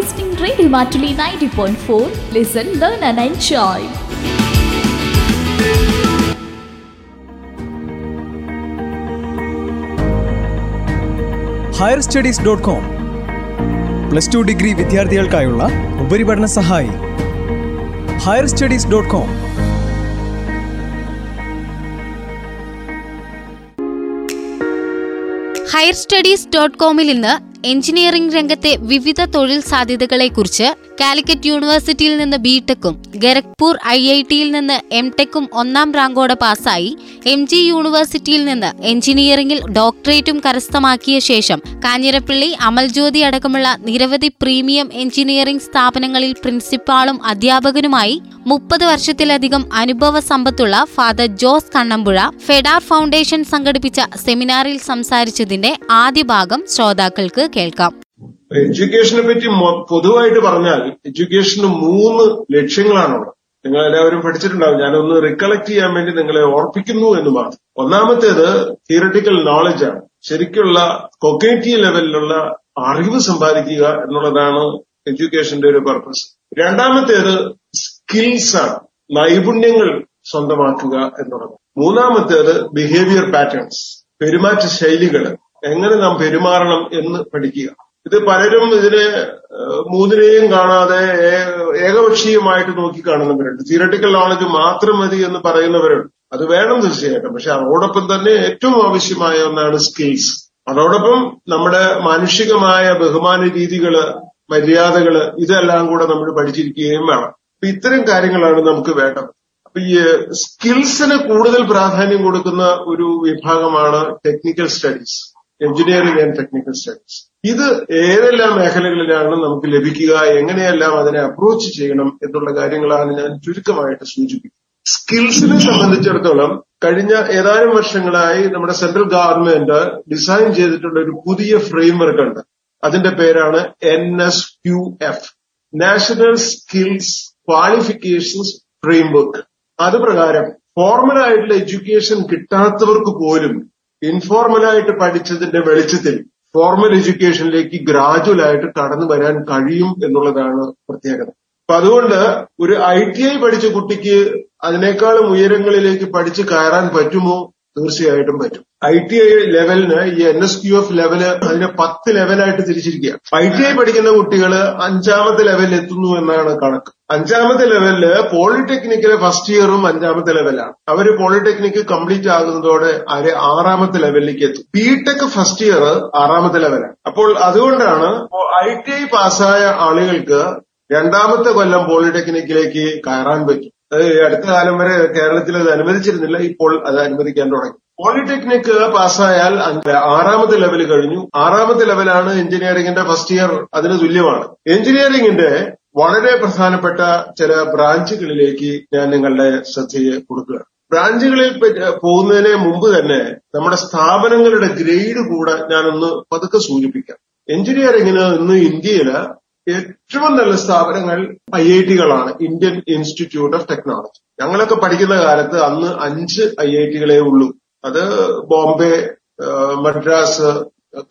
listening Radio Matuli 90.4. Listen, learn and enjoy. Higher studies dot com plus two degree വിദ്യാർത്ഥികൾക്കായുള്ള ഉപരിപഠന സഹായി higher studies dot com higher studies dot കോമിൽ ഇന്ന് engineering രംഗത്തെ വിവിധ തൊഴിൽ സാധ്യതകളെക്കുറിച്ച് കാലിക്കറ്റ് യൂണിവേഴ്സിറ്റിയിൽ നിന്ന് ബി ടെക്കും ഗരഖ്പൂർ ഐ ഐ ടിയിൽ നിന്ന് എം ടെക്കും ഒന്നാം റാങ്കോടെ പാസ്സായി എം ജി യൂണിവേഴ്സിറ്റിയിൽ നിന്ന് എഞ്ചിനീയറിംഗിൽ ഡോക്ടറേറ്റും കരസ്ഥമാക്കിയ ശേഷം കാഞ്ഞിരപ്പള്ളി അമൽജ്യോതി അടക്കമുള്ള നിരവധി പ്രീമിയം എഞ്ചിനീയറിംഗ് സ്ഥാപനങ്ങളിൽ പ്രിൻസിപ്പാളും അധ്യാപകനുമായി മുപ്പത് വർഷത്തിലധികം അനുഭവ സമ്പത്തുള്ള father Jose Kannampuzha Fedar foundation സംഘടിപ്പിച്ച സെമിനാറിൽ സംസാരിച്ചതിന്റെ ആദ്യ ഭാഗം ശ്രോതാക്കൾക്ക് കേൾക്കാം. എഡ്യൂക്കേഷനെ പറ്റി പൊതുവായിട്ട് പറഞ്ഞാൽ എഡ്യൂക്കേഷന് മൂന്ന് ലക്ഷ്യങ്ങളാണുള്ളത്. നിങ്ങൾ എല്ലാവരും പഠിച്ചിട്ടുണ്ടാവും. ഞാനൊന്ന് റിക്കളക്ട് ചെയ്യാൻ വേണ്ടി നിങ്ങളെ ഓർപ്പിക്കുന്നു എന്ന് മാത്രം. ഒന്നാമത്തേത് തിയറട്ടിക്കൽ നോളജ് ആണ്. ശരിക്കുള്ള കൊക്കേറ്റീവ് ലെവലിലുള്ള അറിവ് സമ്പാദിക്കുക എന്നുള്ളതാണ് എഡ്യൂക്കേഷന്റെ ഒരു പർപ്പസ് രണ്ടാമത്തേത് സ്കിൽസ് ആണ്. നൈപുണ്യങ്ങൾ സ്വന്തമാക്കുക എന്നുള്ളത്. മൂന്നാമത്തേത് ബിഹേവിയർ പാറ്റേൺസ് പെരുമാറ്റ ശൈലികൾ എങ്ങനെ നാം പെരുമാറണം എന്ന് പഠിക്കുക. ഇത് പലരും ഇതിന് മൂന്നിനെയും കാണാതെ ഏകപക്ഷീയമായിട്ട് നോക്കി കാണുന്നവരുണ്ട് തിയറട്ടിക്കൽ നോളജ് മാത്രം മതി എന്ന് പറയുന്നവരുണ്ട്. അത് വേണം തീർച്ചയായിട്ടും. പക്ഷെ അതോടൊപ്പം തന്നെ ഏറ്റവും ആവശ്യമായ ഒന്നാണ് സ്കിൽസ് അതോടൊപ്പം നമ്മുടെ മാനുഷികമായ ബഹുമാന രീതികൾ മര്യാദകൾ ഇതെല്ലാം കൂടെ നമ്മൾ പഠിച്ചിരിക്കുകയും വേണം. അപ്പൊ ഇത്തരം കാര്യങ്ങളാണ് നമുക്ക് വേണ്ടത്. അപ്പൊ ഈ സ്കിൽസിന് കൂടുതൽ പ്രാധാന്യം കൊടുക്കുന്ന ഒരു വിഭാഗമാണ് technical studies. Engineering and technical studies. ഇത് ഏതെല്ലാം മേഖലകളിലാണ് നമുക്ക് ലഭിക്കുക എങ്ങനെയെല്ലാം അതിനെ അപ്രോച്ച് ചെയ്യണം എന്നുള്ള കാര്യങ്ങളാണ് ഞാൻ ചുരുക്കമായിട്ട് സൂചിപ്പിക്കുന്നത്. സ്കിൽസിനെ സംബന്ധിച്ചിടത്തോളം കഴിഞ്ഞ ഏതാനും വർഷങ്ങളായി നമ്മുടെ സെൻട്രൽ ഗവൺമെന്റ് ഡിസൈൻ ചെയ്തിട്ടുള്ള ഒരു പുതിയ ഫ്രെയിംവർക്ക് ഉണ്ട്. അതിന്റെ പേരാണ് N S Q F national skills qualifications framework അത് പ്രകാരം ഫോർമൽ ആയിട്ടുള്ള എഡ്യൂക്കേഷൻ കിട്ടാത്തവർക്ക് പോലും ഇൻഫോർമലായിട്ട് പഠിച്ചതിന്റെ വെളിച്ചത്തിൽ ഫോർമൽ എഡ്യൂക്കേഷനിലേക്ക് ഗ്രാജുവൽ ആയിട്ട് കടന്നു വരാൻ കഴിയും എന്നുള്ളതാണ് പ്രത്യേകത. അപ്പൊ അതുകൊണ്ട് ഒരു ഐ ടി ഐ പഠിച്ച കുട്ടിക്ക് അതിനേക്കാളും ഉയരങ്ങളിലേക്ക് പഠിച്ച് കയറാൻ പറ്റുമോ? തീർച്ചയായിട്ടും പറ്റും. ഐ ടി ഐ ലെവലിന് ഈ N S Q F level അതിനെ പത്ത് ലെവലായിട്ട് തിരിച്ചിരിക്കുക ഐ ടി ഐ പഠിക്കുന്ന കുട്ടികൾ അഞ്ചാമത്തെ ലെവലിൽ എത്തുന്നു എന്നാണ് കണക്ക്. അഞ്ചാമത്തെ ലെവലിൽ പോളിടെക്നിക്കിലെ ഫസ്റ്റ് ഇയറും അഞ്ചാമത്തെ ലെവലാണ്. അവർ പോളിടെക്നിക്ക് കംപ്ലീറ്റ് ആകുന്നതോടെ അവർ ആറാമത്തെ ലെവലിലേക്ക് എത്തും. ബി ടെക് ഫസ്റ്റ് ഇയർ ആറാമത്തെ ലെവലാണ്. അപ്പോൾ അതുകൊണ്ടാണ് ഐ ടി ഐ പാസ്സായ ആളുകൾക്ക് രണ്ടാമത്തെ കൊല്ലം പോളിടെക്നിക്കിലേക്ക് കയറാൻ പറ്റും. അത് അടുത്ത കാലം വരെ കേരളത്തിൽ അത് അനുവദിച്ചിരുന്നില്ല. ഇപ്പോൾ അത് അനുവദിക്കാൻ തുടങ്ങി. പോളിടെക്നിക് പാസ്സായാൽ ആറാമത്തെ ലെവൽ കഴിഞ്ഞു. ആറാമത്തെ ലെവലാണ് എഞ്ചിനീയറിംഗിന്റെ ഫസ്റ്റ് ഇയർ അതിന് തുല്യമാണ്. എഞ്ചിനീയറിംഗിന്റെ വളരെ പ്രധാനപ്പെട്ട ചില ബ്രാഞ്ചുകളിലേക്ക് ഞാൻ നിങ്ങളുടെ ശ്രദ്ധയെ കൊടുക്കുക ബ്രാഞ്ചുകളിൽ പോകുന്നതിന് മുമ്പ് തന്നെ നമ്മുടെ സ്ഥാപനങ്ങളുടെ ഗ്രേഡ് കൂടെ ഞാനൊന്ന് പതുക്കെ സൂചിപ്പിക്കാം. എഞ്ചിനീയറിംഗിന് ഇന്ന് ഇന്ത്യയിൽ ഏറ്റവും നല്ല സ്ഥാപനങ്ങൾ I I ടികളാണ്. Indian institute of technology. ഞങ്ങളൊക്കെ പഠിക്കുന്ന കാലത്ത് അന്ന് അഞ്ച് ഐ ഐ ടികളെ ഉള്ളൂ. അത് ബോംബെ മദ്രാസ്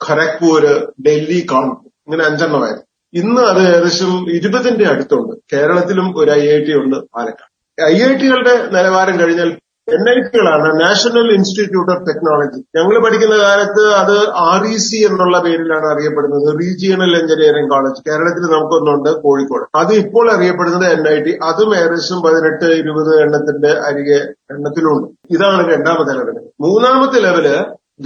ഖരഗ്പൂര് ഡൽഹി കാൺപൂർ ഇങ്ങനെ അഞ്ചെണ്ണമായിരുന്നു. ഇന്ന് അത് ഏകദേശം ഇരുപതിന്റെ അടുത്തുണ്ട്. കേരളത്തിലും ഒരു ഐ ഐ ടി ഉണ്ട് പാലക്കാട്. ഐ ഐ ടികളുടെ നിലവാരം കഴിഞ്ഞാൽ എൻ ഐ ടികളാണ് നാഷണൽ ഇൻസ്റ്റിറ്റ്യൂട്ട് ഓഫ് ടെക്നോളജി ഞങ്ങൾ പഠിക്കുന്ന കാലത്ത് അത് ആർ ഇ സി എന്നുള്ള പേരിലാണ് അറിയപ്പെടുന്നത്. റീജിയണൽ എഞ്ചിനീയറിംഗ് കോളേജ് കേരളത്തിൽ നമുക്കൊന്നുണ്ട് കോഴിക്കോട്. അത് ഇപ്പോൾ അറിയപ്പെടുന്നത് എൻ ഐ ടി അതും ഏകദേശം പതിനെട്ട് ഇരുപത് എണ്ണത്തിന്റെ അരികെ എണ്ണത്തിലുണ്ട്. ഇതാണ് രണ്ടാമത്തെ ലെവൽ മൂന്നാമത്തെ ലെവൽ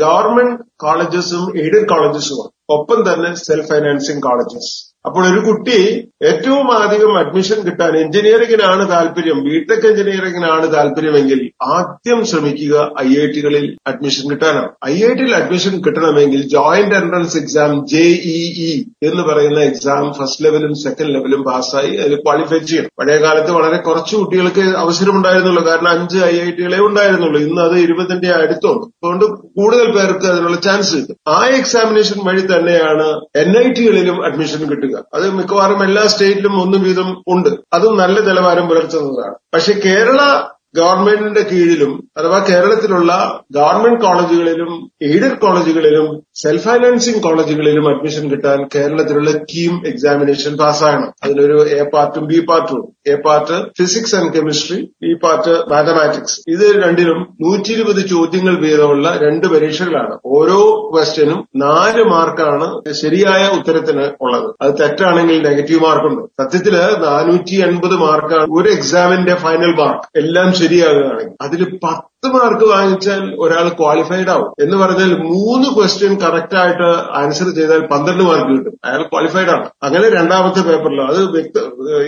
ഗവൺമെന്റ് കോളേജസും എയ്ഡഡ് കോളേജസുമാണ് ഒപ്പം തന്നെ സെൽഫ് ഫൈനാൻസിങ് കോളേജസ് അപ്പോൾ ഒരു കുട്ടി ഏറ്റവും അധികം അഡ്മിഷൻ കിട്ടാൻ എഞ്ചിനീയറിംഗിനാണ് താല്പര്യം ബിടെക് എഞ്ചിനീയറിംഗിനാണ് താല്പര്യമെങ്കിൽ ആദ്യം ശ്രമിക്കുക ഐ ഐ ടികളിൽ അഡ്മിഷൻ കിട്ടാനാണ്. ഐ ഐ ടിയിൽ അഡ്മിഷൻ കിട്ടണമെങ്കിൽ ജോയിന്റ് എൻട്രൻസ് എക്സാം ജെഇഇ എന്ന് പറയുന്ന എക്സാം ഫസ്റ്റ് ലെവലും സെക്കൻഡ് ലെവലും പാസ്സായി അതിൽ ക്വാളിഫൈ ചെയ്യണം. പഴയ കാലത്ത് വളരെ കുറച്ച് കുട്ടികൾക്ക് അവസരമുണ്ടായിരുന്നുള്ളൂ. കാരണം അഞ്ച് ഐ ഐ ടികളെ ഉണ്ടായിരുന്നുള്ളൂ. ഇന്ന് അത് ഇരുപതിന്റെ അടുത്തുണ്ട് അതുകൊണ്ട് കൂടുതൽ പേർക്ക് അതിനുള്ള ചാൻസ് കിട്ടും. ആ എക്സാമിനേഷൻ വഴി തന്നെയാണ് എൻ ഐ ടികളിലും അഡ്മിഷൻ കിട്ടുക. അത് മിക്കവാറും എല്ലാ സ്റ്റേറ്റിലും ഒന്നും വീതം ഉണ്ട്. അതും നല്ല നിലവാരം പുലർത്തുന്നതാണ്. പക്ഷെ കേരള ഗവൺമെന്റിന്റെ കീഴിലും അഥവാ കേരളത്തിലുള്ള ഗവൺമെന്റ് കോളേജുകളിലും എയ്ഡഡ് കോളേജുകളിലും സെൽഫ് ഫൈനാൻസിംഗ് കോളേജുകളിലും അഡ്മിഷൻ കിട്ടാൻ കേരളത്തിലുള്ള കീം എക്സാമിനേഷൻ പാസ്സാകണം. അതിലൊരു എ പാർട്ടും ബി പാർട്ടും A part physics and chemistry B part mathematics. ഇത് രണ്ടിലും നൂറ്റി ഇരുപത് ചോദ്യങ്ങൾ വീതമുള്ള രണ്ട് പരീക്ഷകളാണ്. ഓരോ ക്വസ്റ്റ്യനും നാല് മാർക്കാണ് ശരിയായ ഉത്തരത്തിന് ഉള്ളത്. അത് തെറ്റാണെങ്കിൽ നെഗറ്റീവ് മാർക്കുണ്ട്. സത്യത്തിൽ നാനൂറ്റി എൺപത് മാർക്കാണ് ഒരു എക്സാമിന്റെ ഫൈനൽ മാർക്ക്. എല്ലാം ശരിയാകുകയാണെങ്കിൽ അതിൽ പത്ത് മാർക്ക് വാങ്ങിച്ചാൽ ഒരാൾ ക്വാളിഫൈഡ് ആവും. എന്ന് പറഞ്ഞാൽ മൂന്ന് ക്വസ്റ്റ്യൻ കറക്റ്റ് ആയിട്ട് ആൻസർ ചെയ്താൽ പന്ത്രണ്ട് മാർക്ക് കിട്ടും. അയാൾ ക്വാളിഫൈഡ് ആണ്. അങ്ങനെ രണ്ടാമത്തെ പേപ്പറിലും അത് വ്യക്ത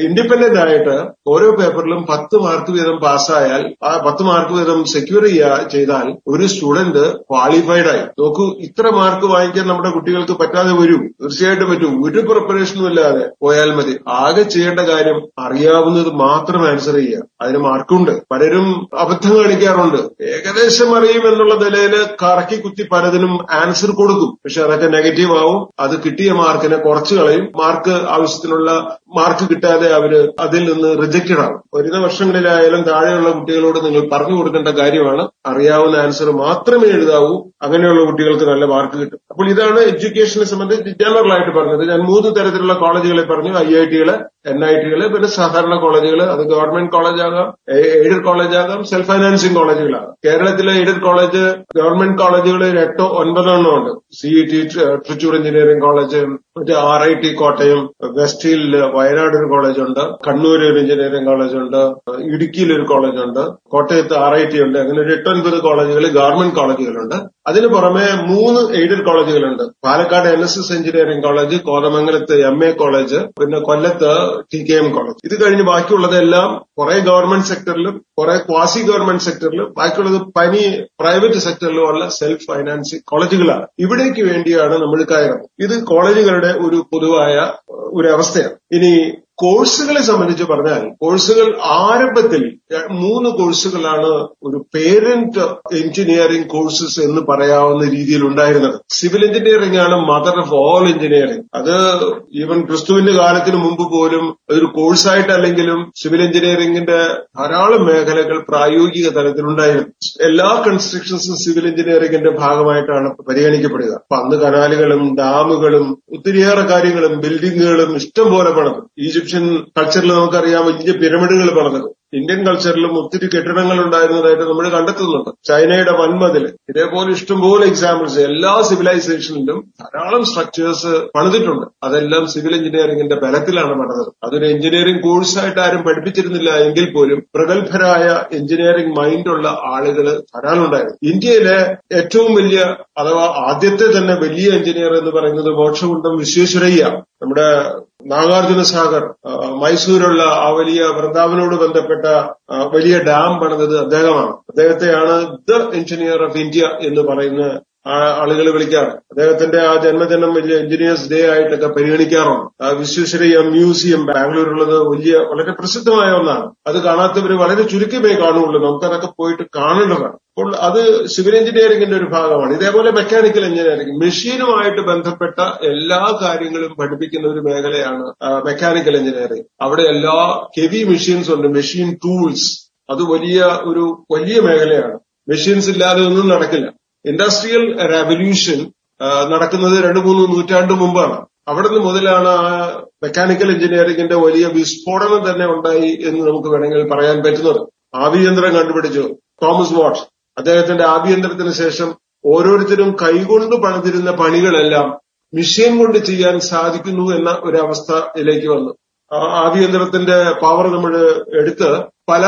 ഇൻഡിപെൻഡന്റ് ആയിട്ട് ഓരോ പേപ്പറിലും പത്ത് മാർക്ക് വീതം പാസ്സായാൽ ആ പത്ത് മാർക്ക് വീതം സെക്യൂർ ചെയ്യാ ചെയ്താൽ ഒരു സ്റ്റുഡന്റ് ക്വാളിഫൈഡ് ആയി. നോക്കൂ ഇത്ര മാർക്ക് വാങ്ങിക്കാൻ നമ്മുടെ കുട്ടികൾക്ക് പറ്റാതെ വരും. തീർച്ചയായിട്ടും പറ്റും. ഒരു പ്രിപ്പറേഷനും ഇല്ലാതെ പോയാൽ മതി. ആകെ ചെയ്യേണ്ട കാര്യം അറിയാവുന്നത് മാത്രം ആൻസർ ചെയ്യുക. അതിന് മാർക്കുണ്ട് പലരും അബദ്ധം കാണിക്കാറുണ്ട്. ഏകദേശം അറിയും എന്നുള്ള നിലയിൽ കറക്കി കുത്തി പലതിനും ആൻസർ കൊടുക്കും. പക്ഷെ അതൊക്കെ നെഗറ്റീവ് ആവും. അത് കിട്ടിയ മാർക്കിനെ കുറച്ചു കളയും. മാർക്ക് ആവശ്യത്തിനുള്ള മാർക്ക് കിട്ടാതെ അവർ അതിൽ നിന്ന് റിജക്റ്റഡ് ആണ്. വരുന്ന വർഷങ്ങളിലായാലും താഴെയുള്ള കുട്ടികളോട് നിങ്ങൾ പറഞ്ഞു കൊടുക്കേണ്ട കാര്യമാണ്. അറിയാവുന്ന ആൻസർ മാത്രമേ എഴുതാവൂ. അങ്ങനെയുള്ള കുട്ടികൾക്ക് നല്ല മാർക്ക് കിട്ടും. അപ്പോൾ ഇതാണ് എഡ്യൂക്കേഷനെ സംബന്ധിച്ച് ജനറൽ ആയിട്ട് പറഞ്ഞത്. ഞാൻ മൂന്ന് തരത്തിലുള്ള കോളേജുകളെ പറഞ്ഞു. ഐ ഐ ടികൾ എൻ ഐ ടികൾ പിന്നെ സാധാരണ കോളേജുകൾ അത് ഗവൺമെന്റ് കോളേജ് ആകാം എയ്ഡഡ് കോളേജ് ആകാം സെൽഫ് ഫൈനാൻസിംഗ് കോളേജുകളാകാം. കേരളത്തിലെ എയ്ഡഡ് കോളേജ് ഗവൺമെന്റ് കോളേജുകൾ എട്ടോ ഒൻപതെണ്ണം ഉണ്ട്. C E T Trichur engineering college മറ്റേ R I T Kottayam west ഹില്ലിൽ Wayanad ഒരു കോളേജുണ്ട് കണ്ണൂർ ഒരു എഞ്ചിനീയറിംഗ് കോളേജുണ്ട് ഇടുക്കിയിൽ ഒരു കോളേജ് ഉണ്ട് കോട്ടയത്ത് ആർ ഐ ടി ഉണ്ട് അങ്ങനെ ഒരു എട്ടൊൻപത് കോളേജുകൾ ഗവൺമെന്റ് കോളേജുകളുണ്ട്. അതിന് പുറമെ മൂന്ന് എയ്ഡഡ് കോളേജുകളുണ്ട്. Palakkad N S S engineering college കോതമംഗലത്ത് എം എ കോളേജ് പിന്നെ കൊല്ലത്ത് ടി കെ എം കോളേജ് ഇത് കഴിഞ്ഞ് ബാക്കിയുള്ളതെല്ലാം കുറെ ഗവൺമെന്റ് സെക്ടറിലും കുറെ ക്വാസി ഗവൺമെന്റ് സെക്ടറിലും ബാക്കിയുള്ളത് പനി പ്രൈവറ്റ് സെക്ടറിലും ഉള്ള സെൽഫ് ഫൈനാൻസിംഗ് കോളേജുകളാണ്. ഇവിടേക്ക് വേണ്ടിയാണ് നമ്മൾ കയറുന്നത്. ഇത് കോളേജുകളുടെ ഒരു പൊതുവായ ഒരു അവസ്ഥയാണ്. ഇനി കോഴ്സുകളെ സംബന്ധിച്ച് പറഞ്ഞാൽ കോഴ്സുകൾ ആരംഭത്തിൽ മൂന്ന് കോഴ്സുകളാണ് ഒരു പേരന്റ് എഞ്ചിനീയറിംഗ് കോഴ്സസ് എന്ന് പറയാവുന്ന രീതിയിൽ ഉണ്ടായിരുന്നത്. സിവിൽ എഞ്ചിനീയറിംഗ് ആണ് മദർ ഓഫ് ഓൾ എഞ്ചിനീയറിംഗ്. അത് ഈവൻ ക്രിസ്തുവിന്റെ കാലത്തിന് മുമ്പ് പോലും അതൊരു കോഴ്സായിട്ടല്ലെങ്കിലും സിവിൽ എഞ്ചിനീയറിംഗിന്റെ ധാരാളം മേഖലകൾ പ്രായോഗിക തലത്തിലുണ്ടായിരുന്നു എല്ലാ കൺസ്ട്രക്ഷൻസും സിവിൽ എഞ്ചിനീയറിംഗിന്റെ ഭാഗമായിട്ടാണ് പരിഗണിക്കപ്പെടുക. അപ്പൊ അന്ന് കനാലുകളും ഡാമുകളും ഒത്തിരിയേറെ കാര്യങ്ങളും ബിൽഡിങ്ങുകളും ഇഷ്ടം പോലെ പണിതു. ഈജിപ്ഷ്യൻ കൾച്ചറിൽ നമുക്കറിയാം വലിയ പിരമിഡുകൾ പറഞ്ഞത് ഇന്ത്യൻ കൾച്ചറിലും ഒത്തിരി കെട്ടിടങ്ങൾ ഉണ്ടായിരുന്നതായിട്ട് നമ്മൾ കണ്ടെത്തുന്നുണ്ട്. ചൈനയുടെ വൻമതിൽ ഇതേപോലെ ഇഷ്ടംപോലെ എക്സാമ്പിൾസ് എല്ലാ സിവിലൈസേഷനിലും ധാരാളം സ്ട്രക്ചേഴ്സ് പണിതിട്ടുണ്ട്. അതെല്ലാം സിവിൽ എഞ്ചിനീയറിംഗിന്റെ ബലത്തിലാണ് പണിതത്. അതൊരു എഞ്ചിനീയറിംഗ് കോഴ്സായിട്ട് ആരും പഠിപ്പിച്ചിരുന്നില്ല എങ്കിൽ പോലും പ്രഗത്ഭരായ എഞ്ചിനീയറിംഗ് മൈൻഡുള്ള ആളുകൾ ധാരാളം ഉണ്ടായിരുന്നു. ഇന്ത്യയിലെ ഏറ്റവും വലിയ അഥവാ ആദ്യത്തെ തന്നെ വലിയ എഞ്ചിനീയർ എന്ന് പറയുന്നത് മോക്ഷകുണ്ടം വിശ്വേശ്വരയ്യ. നമ്മുടെ നാഗാർജുന സാഗർ മൈസൂരുള്ള ആ വലിയ വൃന്ദാവനോട് ബന്ധപ്പെട്ട വലിയ ഡാം പണിതത് അദ്ദേഹമാണ്. അദ്ദേഹത്തെയാണ് ദ എഞ്ചിനീയർ ഓഫ് ഇന്ത്യ എന്ന് പറയുന്ന ആളുകൾ വിളിക്കാറ്. അദ്ദേഹത്തിന്റെ ആ ജന്മദിനം വലിയ എഞ്ചിനീയേഴ്സ് ഡേ ആയിട്ടൊക്കെ പരിഗണിക്കാറുണ്ട്. ആ വിശ്വേശ്വരയ്യ മ്യൂസിയം ബാംഗ്ലൂരുള്ളത് വലിയ വളരെ പ്രസിദ്ധമായ ഒന്നാണ്. അത് കാണാത്തവർ വളരെ ചുരുക്കമേ കാണുള്ളൂ. നമുക്കതൊക്കെ പോയിട്ട് കാണേണ്ടതാണ്. അപ്പോൾ അത് സിവിൽ എഞ്ചിനീയറിംഗിന്റെ ഒരു ഭാഗമാണ്. ഇതേപോലെ മെക്കാനിക്കൽ എഞ്ചിനീയറിംഗ് മെഷീനുമായിട്ട് ബന്ധപ്പെട്ട എല്ലാ കാര്യങ്ങളും പഠിപ്പിക്കുന്ന ഒരു മേഖലയാണ് മെക്കാനിക്കൽ എഞ്ചിനീയറിംഗ് അവിടെ എല്ലാ ഹെവി മെഷീൻസ് ഉണ്ട്. മെഷീൻ ടൂൾസ് അത് വലിയ ഒരു വലിയ മേഖലയാണ്. മെഷീൻസ് ഇല്ലാതെ ഒന്നും നടക്കില്ല. ഇൻഡസ്ട്രിയൽ റവല്യൂഷൻ നടക്കുന്നത് രണ്ടു മൂന്ന് നൂറ്റാണ്ട് മുമ്പാണ്. അവിടെ നിന്ന് മുതലാണ് ആ മെക്കാനിക്കൽ എഞ്ചിനീയറിംഗിന്റെ വലിയ വിസ്ഫോടനം തന്നെ ഉണ്ടായി എന്ന് നമുക്ക് വേണമെങ്കിൽ പറയാൻ പറ്റുന്നത്. ആവിയന്ത്രം കണ്ടുപിടിച്ചു തോമസ് വാട്ട് അദ്ദേഹത്തിന്റെ ആഭ്യന്തരത്തിന് ശേഷം ഓരോരുത്തരും കൈകൊണ്ട് പണിതിരുന്ന പണികളെല്ലാം മിഷീൻ കൊണ്ട് ചെയ്യാൻ സാധിക്കുന്നു എന്ന ഒരു അവസ്ഥയിലേക്ക് വന്നു ആഭ്യന്തരത്തിന്റെ പവർ നമ്മൾ എടുത്ത് പല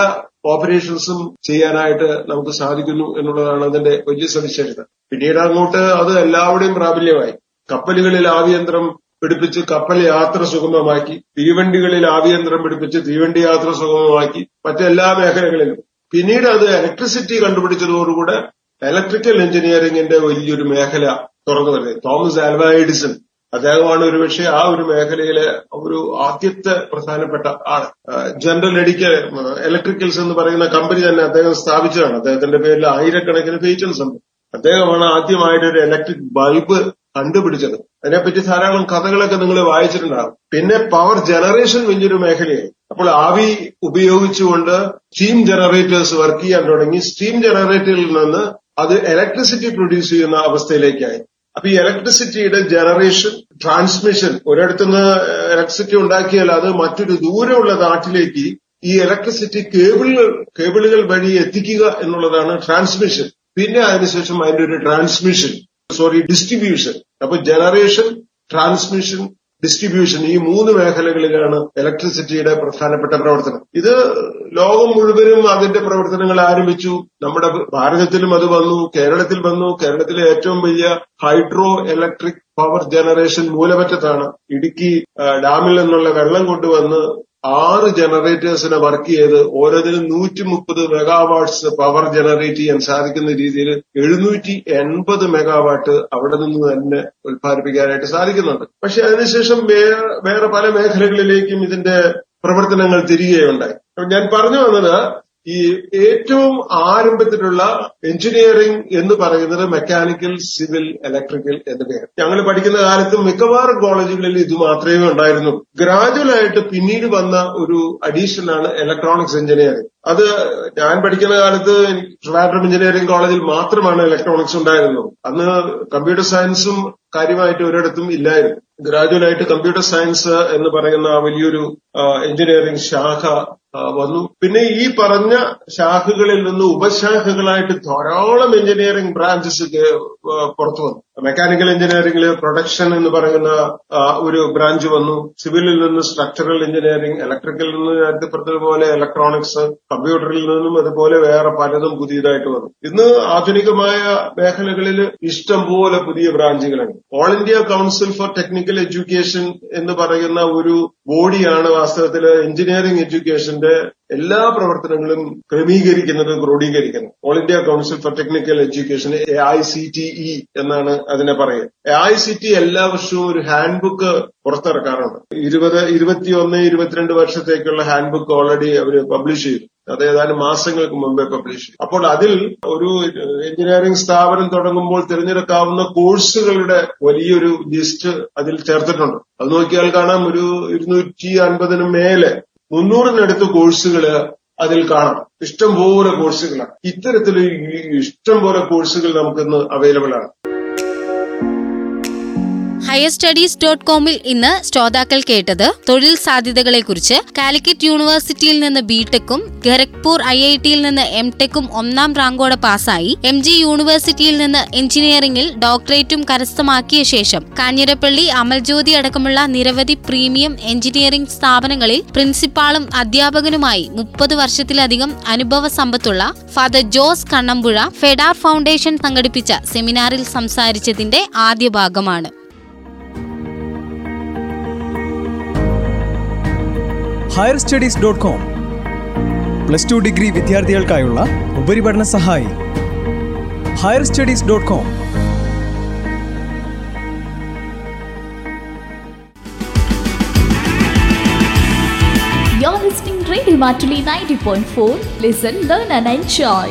ഓപ്പറേഷൻസും ചെയ്യാനായിട്ട് നമുക്ക് സാധിക്കുന്നു എന്നുള്ളതാണ് അതിന്റെ വലിയ സവിശേഷത. പിന്നീട് അങ്ങോട്ട് അത് എല്ലാവരുടെയും പ്രാബല്യമായി. കപ്പലുകളിൽ ആവിയന്ത്രം പിടിപ്പിച്ച് കപ്പൽ യാത്ര സുഗമമാക്കി തീവണ്ടികളിൽ ആവിയന്ത്രം പിടിപ്പിച്ച് തീവണ്ടി യാത്ര സുഗമമാക്കി മറ്റെല്ലാ മേഖലകളിലും. പിന്നീട് അത് ഇലക്ട്രിസിറ്റി കണ്ടുപിടിച്ചതോടുകൂടെ ഇലക്ട്രിക്കൽ എഞ്ചിനീയറിംഗിന്റെ വലിയൊരു മേഖല തുറന്നു വരുന്നത്. തോമസ് ആൽവ എഡിസൺ അദ്ദേഹമാണ് ഒരുപക്ഷെ ആ ഒരു മേഖലയിലെ ഒരു ആദ്യത്തെ പ്രധാനപ്പെട്ട ആൾ ജനറൽ എഡിക്ക് ഇലക്ട്രിക്കൽസ് എന്ന് പറയുന്ന കമ്പനി തന്നെ അദ്ദേഹം സ്ഥാപിച്ചതാണ്. അദ്ദേഹത്തിന്റെ പേരിൽ ആയിരക്കണക്കിന് പേറ്റൻസ് ഉണ്ട്. അദ്ദേഹമാണ് ആദ്യമായിട്ട് ഒരു ഇലക്ട്രിക് ബൾബ് കണ്ടുപിടിച്ചത്. അതിനെപ്പറ്റി ധാരാളം കഥകളൊക്കെ നിങ്ങൾ വായിച്ചിട്ടുണ്ടാകും. പിന്നെ പവർ ജനറേഷൻ വലിയൊരു മേഖലയായി. അപ്പോൾ ആവി ഉപയോഗിച്ചുകൊണ്ട് സ്റ്റീം ജനറേറ്റേഴ്സ് വർക്ക് ചെയ്യാൻ തുടങ്ങി. സ്റ്റീം ജനറേറ്ററിൽ നിന്ന് അത് ഇലക്ട്രിസിറ്റി പ്രൊഡ്യൂസ് ചെയ്യുന്ന അവസ്ഥയിലേക്കായി. അപ്പൊ ഈ ഇലക്ട്രിസിറ്റിയുടെ ജനറേഷൻ ട്രാൻസ്മിഷൻ ഒരിടത്തുനിന്ന് ഇലക്ട്രിസിറ്റി ഉണ്ടാക്കിയാൽ അത് മറ്റൊരു ദൂരമുള്ള നാട്ടിലേക്ക് ഈ ഇലക്ട്രിസിറ്റി കേബിളുകൾ കേബിളുകൾ വഴി എത്തിക്കുക എന്നുള്ളതാണ് ട്രാൻസ്മിഷൻ പിന്നെ അതിനുശേഷം അതിന്റെ ഒരു ട്രാൻസ്മിഷൻ സോറി ഡിസ്ട്രിബ്യൂഷൻ അപ്പൊ ജനറേഷൻ ട്രാൻസ്മിഷൻ ഡിസ്ട്രിബ്യൂഷൻ ഈ മൂന്ന് മേഖലകളിലാണ് ഇലക്ട്രിസിറ്റിയുടെ പ്രധാനപ്പെട്ട പ്രവർത്തനം. ഇത് ലോകം മുഴുവനും അതിന്റെ പ്രവർത്തനങ്ങൾ ആരംഭിച്ചു. നമ്മുടെ ഭാരതത്തിലും അത് വന്നു കേരളത്തിൽ വന്നു. കേരളത്തിലെ ഏറ്റവും വലിയ ഹൈഡ്രോ ഇലക്ട്രിക് പവർ ജനറേഷൻ മൂലമറ്റത്താണ്. ഇടുക്കി ഡാമിൽ നിന്നുള്ള വെള്ളം കൊണ്ടുവന്ന് ആറ് ജനറേറ്റേഴ്സിനെ വർക്ക് ചെയ്ത് ഓരോന്നിനും നൂറ്റി മുപ്പത് മെഗാവാട്ട്സ് പവർ ജനറേറ്റ് ചെയ്യാൻ സാധിക്കുന്ന രീതിയിൽ എഴുന്നൂറ്റി എൺപത് മെഗാവാട്ട് അവിടെ നിന്ന് തന്നെ ഉത്പാദിപ്പിക്കാനായിട്ട് സാധിക്കുന്നുണ്ട്. പക്ഷെ അതിനുശേഷം വേറെ പല മേഖലകളിലേക്കും ഇതിന്റെ പ്രവർത്തനങ്ങൾ തിരികെയുണ്ടായി. ഞാൻ പറഞ്ഞു വന്നത് ഈ ഏറ്റവും ആരംഭത്തിലുള്ള എഞ്ചിനീയറിംഗ് എന്ന് പറയുന്നത് മെക്കാനിക്കൽ സിവിൽ ഇലക്ട്രിക്കൽ എന്നിവയാണ് ഞങ്ങൾ പഠിക്കുന്ന കാലത്ത് മിക്കവാറും കോളേജുകളിൽ ഇത് മാത്രമേ ഉണ്ടായിരുന്നു. ഗ്രാജുവൽ ആയിട്ട് പിന്നീട് വന്ന ഒരു അഡീഷനാണ് ഇലക്ട്രോണിക്സ് എഞ്ചിനീയറിംഗ് അത് ഞാൻ പഠിക്കുന്ന കാലത്ത് ട്രിവാൻഡ്രം എഞ്ചിനീയറിംഗ് കോളേജിൽ മാത്രമാണ് ഇലക്ട്രോണിക്സ് ഉണ്ടായിരുന്നത്. അന്ന് കമ്പ്യൂട്ടർ സയൻസും കാര്യമായിട്ട് ഒരിടത്തും ഇല്ലായിരുന്നു. ഗ്രാജുവൽ ആയിട്ട് കമ്പ്യൂട്ടർ സയൻസ് എന്ന് പറയുന്ന വലിയൊരു എഞ്ചിനീയറിംഗ് ശാഖ വന്നു. പിന്നെ ഈ പറഞ്ഞ ശാഖകളിൽ നിന്ന് ഉപശാഖകളായിട്ട് ധാരാളം എഞ്ചിനീയറിംഗ് ബ്രാഞ്ചസ് പുറത്തു വന്നു. മെക്കാനിക്കൽ എഞ്ചിനീയറിംഗിൽ പ്രൊഡക്ഷൻ എന്ന് പറയുന്ന ഒരു ബ്രാഞ്ച് വന്നു. സിവിലിൽ നിന്ന് സ്ട്രക്ചറൽ എഞ്ചിനീയറിംഗ് ഇലക്ട്രിക്കലിൽ നിന്ന് നേരത്തെ പറഞ്ഞതുപോലെ ഇലക്ട്രോണിക്സ് കമ്പ്യൂട്ടറിൽ നിന്നും അതുപോലെ വേറെ പലതും പുതിയതായിട്ട് വന്നു. ഇന്ന് ആധുനികമായ മേഖലകളിൽ ഇഷ്ടം പോലെ പുതിയ ബ്രാഞ്ചുകളുണ്ട് all India council for technical education എന്ന് പറയുന്ന ഒരു ബോഡിയാണ് വാസ്തവത്തിൽ എഞ്ചിനീയറിംഗ് എഡ്യൂക്കേഷന്റെ എല്ലാ പ്രവർത്തനങ്ങളും ക്രമീകരിക്കുന്നത് ക്രോഡീകരിക്കുന്നത് all India council for technical education A I C T E എന്നാണ് അതിനെ പറയുക. എ ഐ സി ടി എല്ലാ വർഷവും ഒരു ഹാൻഡ് ബുക്ക് പുറത്തിറക്കാറുണ്ട്. ഇരുപത് ഇരുപത്തിയൊന്ന് ഇരുപത്തിരണ്ട് വർഷത്തേക്കുള്ള ഹാൻഡ് ബുക്ക് ഓൾറെഡി അവർ പബ്ലിഷ് ചെയ്തു. അത് ഏതാനും മാസങ്ങൾക്ക് മുമ്പേ പബ്ലിഷ് ചെയ്തു. അപ്പോൾ അതിൽ ഒരു എഞ്ചിനീയറിംഗ് സ്ഥാപനം തുടങ്ങുമ്പോൾ തിരഞ്ഞെടുക്കാവുന്ന കോഴ്സുകളുടെ വലിയൊരു ലിസ്റ്റ് അതിൽ ചേർത്തിട്ടുണ്ട്. അത് നോക്കിയാൽ കാണാം ഒരു ഇരുന്നൂറ്റി അൻപതിനു മേലെ മുന്നൂറിനടുത്ത് കോഴ്സുകൾ അതിൽ കാണാം. ഇഷ്ടം പോലെ കോഴ്സുകളാണ്. ഇത്തരത്തിൽ ഇഷ്ടം പോലെ കോഴ്സുകൾ നമുക്കിന്ന് അവൈലബിൾ ആണ്. ഹയർ സ്റ്റഡീസ് ഡോട്ട് കോമിൽ ഇന്ന് ശ്രോതാക്കൾ കേട്ടത് തൊഴിൽ സാധ്യതകളെക്കുറിച്ച് കാലിക്കറ്റ് യൂണിവേഴ്സിറ്റിയിൽ നിന്ന് ബിടെക്കും ഖരഗ്പൂർ ഐ ഐ ടിയിൽ നിന്ന് എം ടെക്കും ഒന്നാം റാങ്കോടെ പാസ്സായി എം ജി യൂണിവേഴ്സിറ്റിയിൽ നിന്ന് എഞ്ചിനീയറിംഗിൽ ഡോക്ടറേറ്റും കരസ്ഥമാക്കിയ ശേഷം കാഞ്ഞിരപ്പള്ളി അമൽജ്യോതി അടക്കമുള്ള നിരവധി പ്രീമിയം എഞ്ചിനീയറിംഗ് സ്ഥാപനങ്ങളിൽ പ്രിൻസിപ്പാളും അധ്യാപകനുമായി മുപ്പത് വർഷത്തിലധികം അനുഭവ സമ്പത്തുള്ള ഫാദർ ജോസ് കണ്ണമ്പുഴ ഫെഡാർ ഫൗണ്ടേഷൻ സംഘടിപ്പിച്ച സെമിനാറിൽ സംസാരിച്ചതിന്റെ ആദ്യ ഭാഗമാണ്. Higher studies dot com plus two degree വിദ്യാർത്ഥികൾക്കായുള്ള ഉപരിപഠന സഹായി higher studies dot com You're listening Radio Matuli 90.4. Listen, learn and enjoy.